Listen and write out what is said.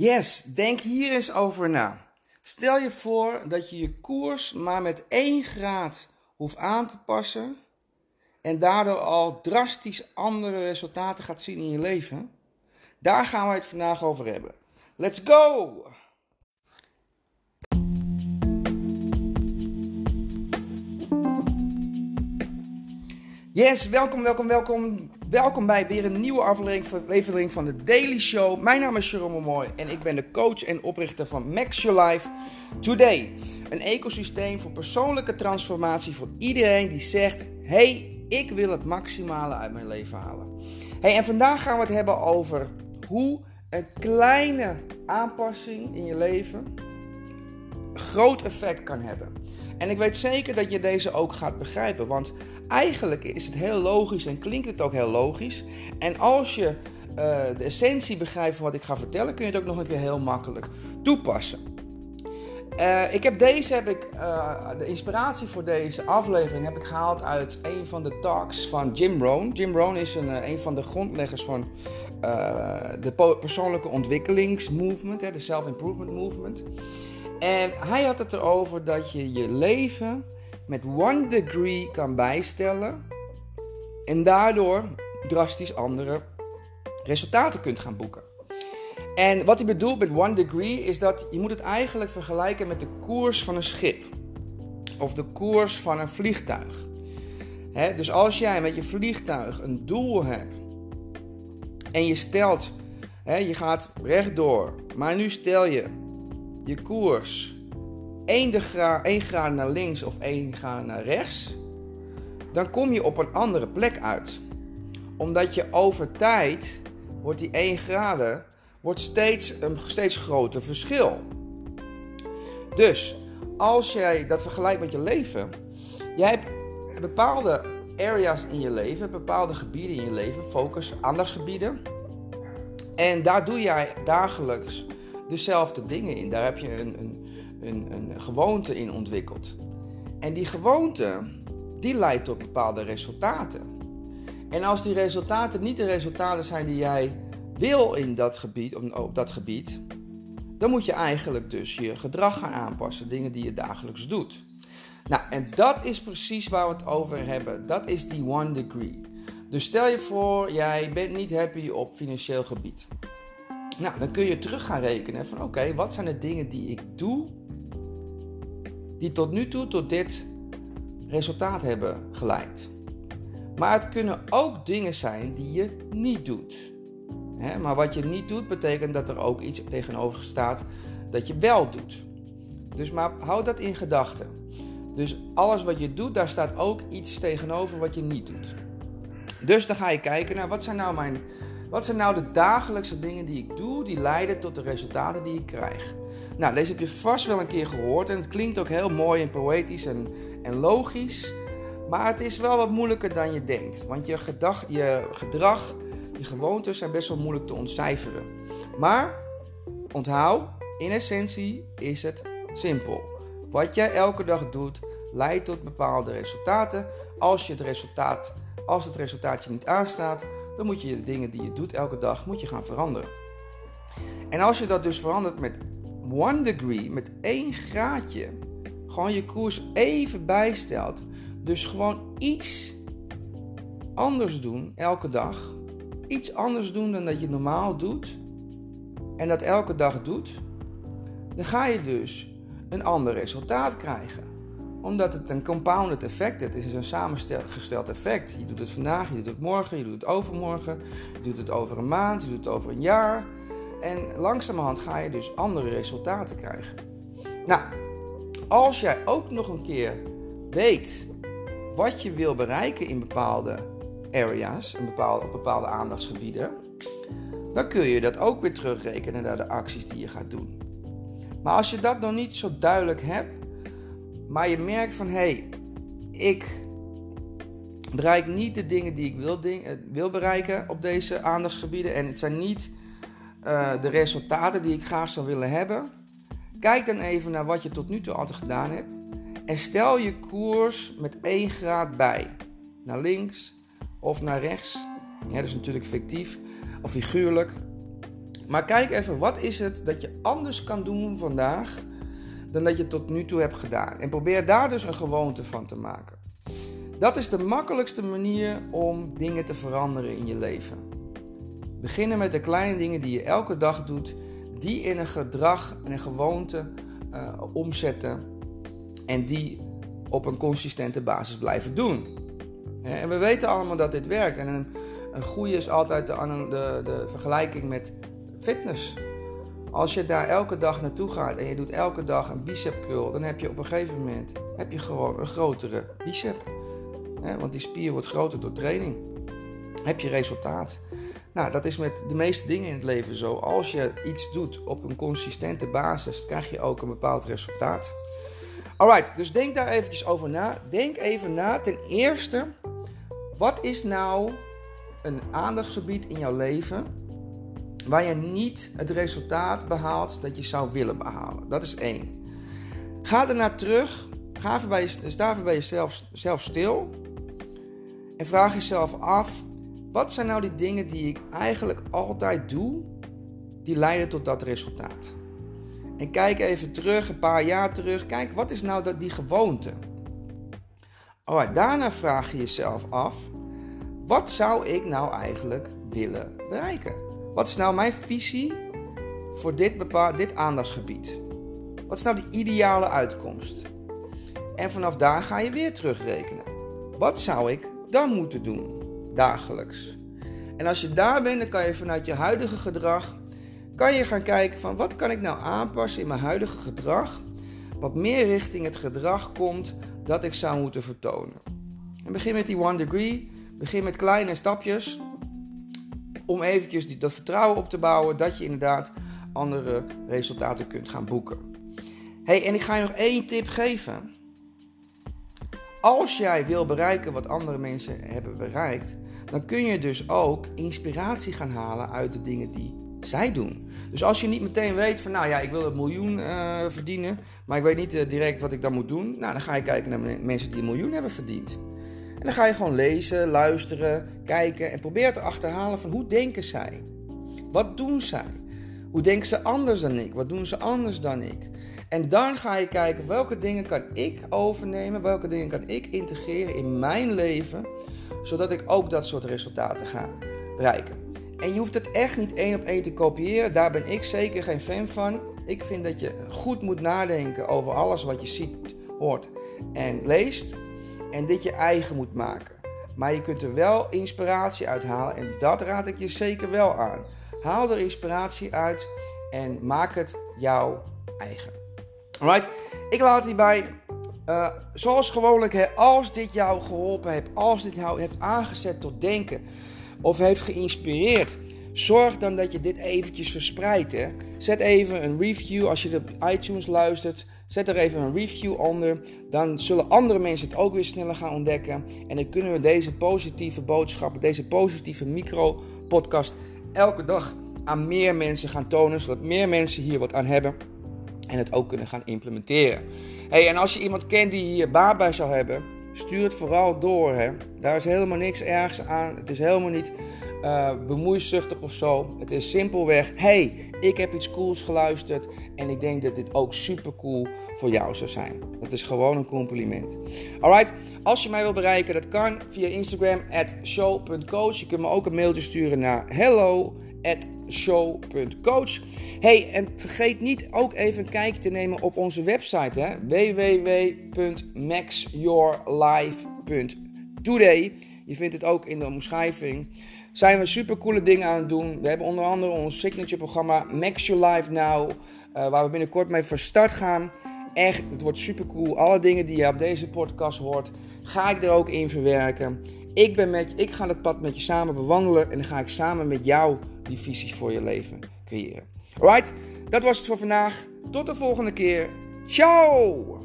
Yes, denk hier eens over na. Stel je voor dat je je koers maar met 1 graad hoeft aan te passen en daardoor al drastisch andere resultaten gaat zien in je leven. Daar gaan we het vandaag over hebben. Let's go! Yes, welkom, welkom, welkom. Welkom bij weer een nieuwe aflevering van de Daily Show. Mijn naam is Jerome Mooi en ik ben de coach en oprichter van Max Your Life Today. Een ecosysteem voor persoonlijke transformatie voor iedereen die zegt: hey, ik wil het maximale uit mijn leven halen. Hey, en vandaag gaan we het hebben over hoe een kleine aanpassing in je leven groot effect kan hebben. En ik weet zeker dat je deze ook gaat begrijpen, want eigenlijk is het heel logisch en klinkt het ook heel logisch. En als je uh, de essentie begrijpt van wat ik ga vertellen, kun je het ook nog een keer heel makkelijk toepassen. Uh, ik heb deze, heb ik, uh, de inspiratie voor deze aflevering heb ik gehaald uit een van de talks van Jim Rohn. Jim Rohn is een, een van de grondleggers van de persoonlijke ontwikkelingsmovement, de self-improvement movement. En hij had het erover dat je je leven met one degree kan bijstellen en daardoor drastisch andere resultaten kunt gaan boeken. En wat hij bedoelt met one degree is dat je moet het eigenlijk vergelijken met de koers van een schip of de koers van een vliegtuig. dus als jij met je vliegtuig een doel hebt en je stelt, je gaat rechtdoor, maar nu stel je je koers 1, gra 1 graad naar links of 1 graad naar rechts, dan kom je op een andere plek uit. Omdat je over tijd wordt die 1 graden wordt steeds een steeds groter verschil. Dus als jij dat vergelijkt met je leven, jij hebt bepaalde areas in je leven, bepaalde gebieden in je leven, focus, aandachtsgebieden. En daar doe jij dagelijks dezelfde dingen in. Daar heb je een, een, een, een gewoonte in ontwikkeld. En die gewoonte, die leidt tot bepaalde resultaten. En als die resultaten niet de resultaten zijn die jij wil in dat gebied, op dat gebied, dan moet je eigenlijk dus je gedrag gaan aanpassen, dingen die je dagelijks doet. Nou, en dat is precies waar we het over hebben. Dat is die one degree. Dus stel je voor, jij bent niet happy op financieel gebied. Nou, dan kun je terug gaan rekenen van oké, wat zijn de dingen die ik doe die tot nu toe tot dit resultaat hebben geleid. Maar het kunnen ook dingen zijn die je niet doet. maar wat je niet doet, betekent dat er ook iets tegenover staat dat je wel doet. Dus maar hou dat in gedachten. Dus alles wat je doet, daar staat ook iets tegenover wat je niet doet. Dus dan ga je kijken naar wat zijn nou mijn wat zijn nou de dagelijkse dingen die ik doe die leiden tot de resultaten die ik krijg? Nou, deze heb je vast wel een keer gehoord en het klinkt ook heel mooi en poëtisch en, en logisch. Maar het is wel wat moeilijker dan je denkt. Want je, gedag, je gedrag, je gewoontes zijn best wel moeilijk te ontcijferen. Maar onthoud, in essentie is het simpel. Wat jij elke dag doet, leidt tot bepaalde resultaten. Als, je het, resultaat, als het resultaatje niet aanstaat, dan moet je de dingen die je doet elke dag moet je gaan veranderen. En als je dat dus verandert met one degree, met één graadje, gewoon je koers even bijstelt, dus gewoon iets anders doen elke dag, iets anders doen dan dat je normaal doet, en dat elke dag doet, dan ga je dus een ander resultaat krijgen omdat het een compounded effect is. Het is een samengesteld effect. Je doet het vandaag, je doet het morgen, je doet het overmorgen, je doet het over een maand, je doet het over een jaar. En langzamerhand ga je dus andere resultaten krijgen. Nou, als jij ook nog een keer weet wat je wil bereiken in bepaalde areas, in bepaalde, op bepaalde aandachtsgebieden, dan kun je dat ook weer terugrekenen naar de acties die je gaat doen. Maar als je dat nog niet zo duidelijk hebt, maar je merkt van hé, hey, ik bereik niet de dingen die ik wil, ding, eh, wil bereiken op deze aandachtsgebieden. En het zijn niet uh, de resultaten die ik graag zou willen hebben. Kijk dan even naar wat je tot nu toe altijd gedaan hebt. En stel je koers met 1 graad bij. Naar links of naar rechts. Dat is natuurlijk fictief of figuurlijk. Maar kijk even, wat is het dat je anders kan doen vandaag dan dat je tot nu toe hebt gedaan? En probeer daar dus een gewoonte van te maken. Dat is de makkelijkste manier om dingen te veranderen in je leven. Beginnen met de kleine dingen die je elke dag doet, die in een gedrag en een gewoonte uh, omzetten en die op een consistente basis blijven doen. En we weten allemaal dat dit werkt. En een, een goede is altijd de, de, de vergelijking met fitness. Als je daar elke dag naartoe gaat en je doet elke dag een bicep curl, dan heb je op een gegeven moment heb je gewoon een grotere bicep. want die spier wordt groter door training. Heb je resultaat. Nou, dat is met de meeste dingen in het leven zo. Als je iets doet op een consistente basis, krijg je ook een bepaald resultaat. Alright, dus denk daar eventjes over na. Denk even na ten eerste, wat is nou een aandachtsgebied in jouw leven waar je niet het resultaat behaalt dat je zou willen behalen? Dat is één. Ga ernaar terug, ga even bij, sta even bij jezelf zelf stil en vraag jezelf af, wat zijn nou die dingen die ik eigenlijk altijd doe, die leiden tot dat resultaat? En kijk even terug, een paar jaar terug. Kijk, wat is nou dat, die gewoonte? Alright, daarna vraag je jezelf af: wat zou ik nou eigenlijk willen bereiken? Wat is nou mijn visie voor dit, bepaald, dit aandachtsgebied? Wat is nou die ideale uitkomst? En vanaf daar ga je weer terugrekenen. Wat zou ik dan moeten doen dagelijks? En als je daar bent, dan kan je vanuit je huidige gedrag kan je gaan kijken van wat kan ik nou aanpassen in mijn huidige gedrag, wat meer richting het gedrag komt dat ik zou moeten vertonen. En begin met die one degree, begin met kleine stapjes om eventjes die, dat vertrouwen op te bouwen dat je inderdaad andere resultaten kunt gaan boeken. Hey, en ik ga je nog één tip geven. Als jij wil bereiken wat andere mensen hebben bereikt, dan kun je dus ook inspiratie gaan halen uit de dingen die zij doen. Dus als je niet meteen weet van, nou ja, ik wil een miljoen uh, verdienen, maar ik weet niet uh, direct wat ik dan moet doen, nou dan ga je kijken naar mensen die een miljoen hebben verdiend. En dan ga je gewoon lezen, luisteren, kijken en probeer te achterhalen van hoe denken zij? Wat doen zij? Hoe denken ze anders dan ik? Wat doen ze anders dan ik? En dan ga je kijken welke dingen kan ik overnemen, welke dingen kan ik integreren in mijn leven, zodat ik ook dat soort resultaten ga bereiken. En je hoeft het echt niet één op één te kopiëren. Daar ben ik zeker geen fan van. Ik vind dat je goed moet nadenken over alles wat je ziet, hoort en leest. En dit je eigen moet maken. Maar je kunt er wel inspiratie uit halen. En dat raad ik je zeker wel aan. Haal er inspiratie uit en maak het jouw eigen. Alright, ik laat hierbij. Uh, zoals gewoonlijk, hè, als dit jou geholpen heeft, als dit jou heeft aangezet tot denken, of heeft geïnspireerd. Zorg dan dat je dit eventjes verspreidt. Hè. Zet even een review als je op iTunes luistert. Zet er even een review onder. Dan zullen andere mensen het ook weer sneller gaan ontdekken. En dan kunnen we deze positieve boodschappen, deze positieve micro-podcast elke dag aan meer mensen gaan tonen. Zodat meer mensen hier wat aan hebben en het ook kunnen gaan implementeren. Hey, en als je iemand kent die hier baat bij zou hebben Stuur het vooral door. Hè. Daar is helemaal niks ergs aan. Het is helemaal niet uh, bemoeizuchtig of zo. Het is simpelweg: hey, ik heb iets cools geluisterd. En ik denk dat dit ook super cool voor jou zou zijn. Dat is gewoon een compliment. Alright, als je mij wil bereiken, dat kan via Instagram at show.coach. Je kunt me ook een mailtje sturen naar hello show.coach. Hey, en vergeet niet ook even een kijkje te nemen op onze website www.maxyourlife.today. Je vindt het ook in de omschrijving. Zijn we super coole dingen aan het doen. We hebben onder andere ons signature programma Max Your Life Now, uh, waar we binnenkort mee van start gaan. Echt, het wordt super cool. Alle dingen die je op deze podcast hoort, ga ik er ook in verwerken. Ik, ben met, ik ga het pad met je samen bewandelen en dan ga ik samen met jou die visie voor je leven creëren. Alright, dat was het voor vandaag. Tot de volgende keer. Ciao!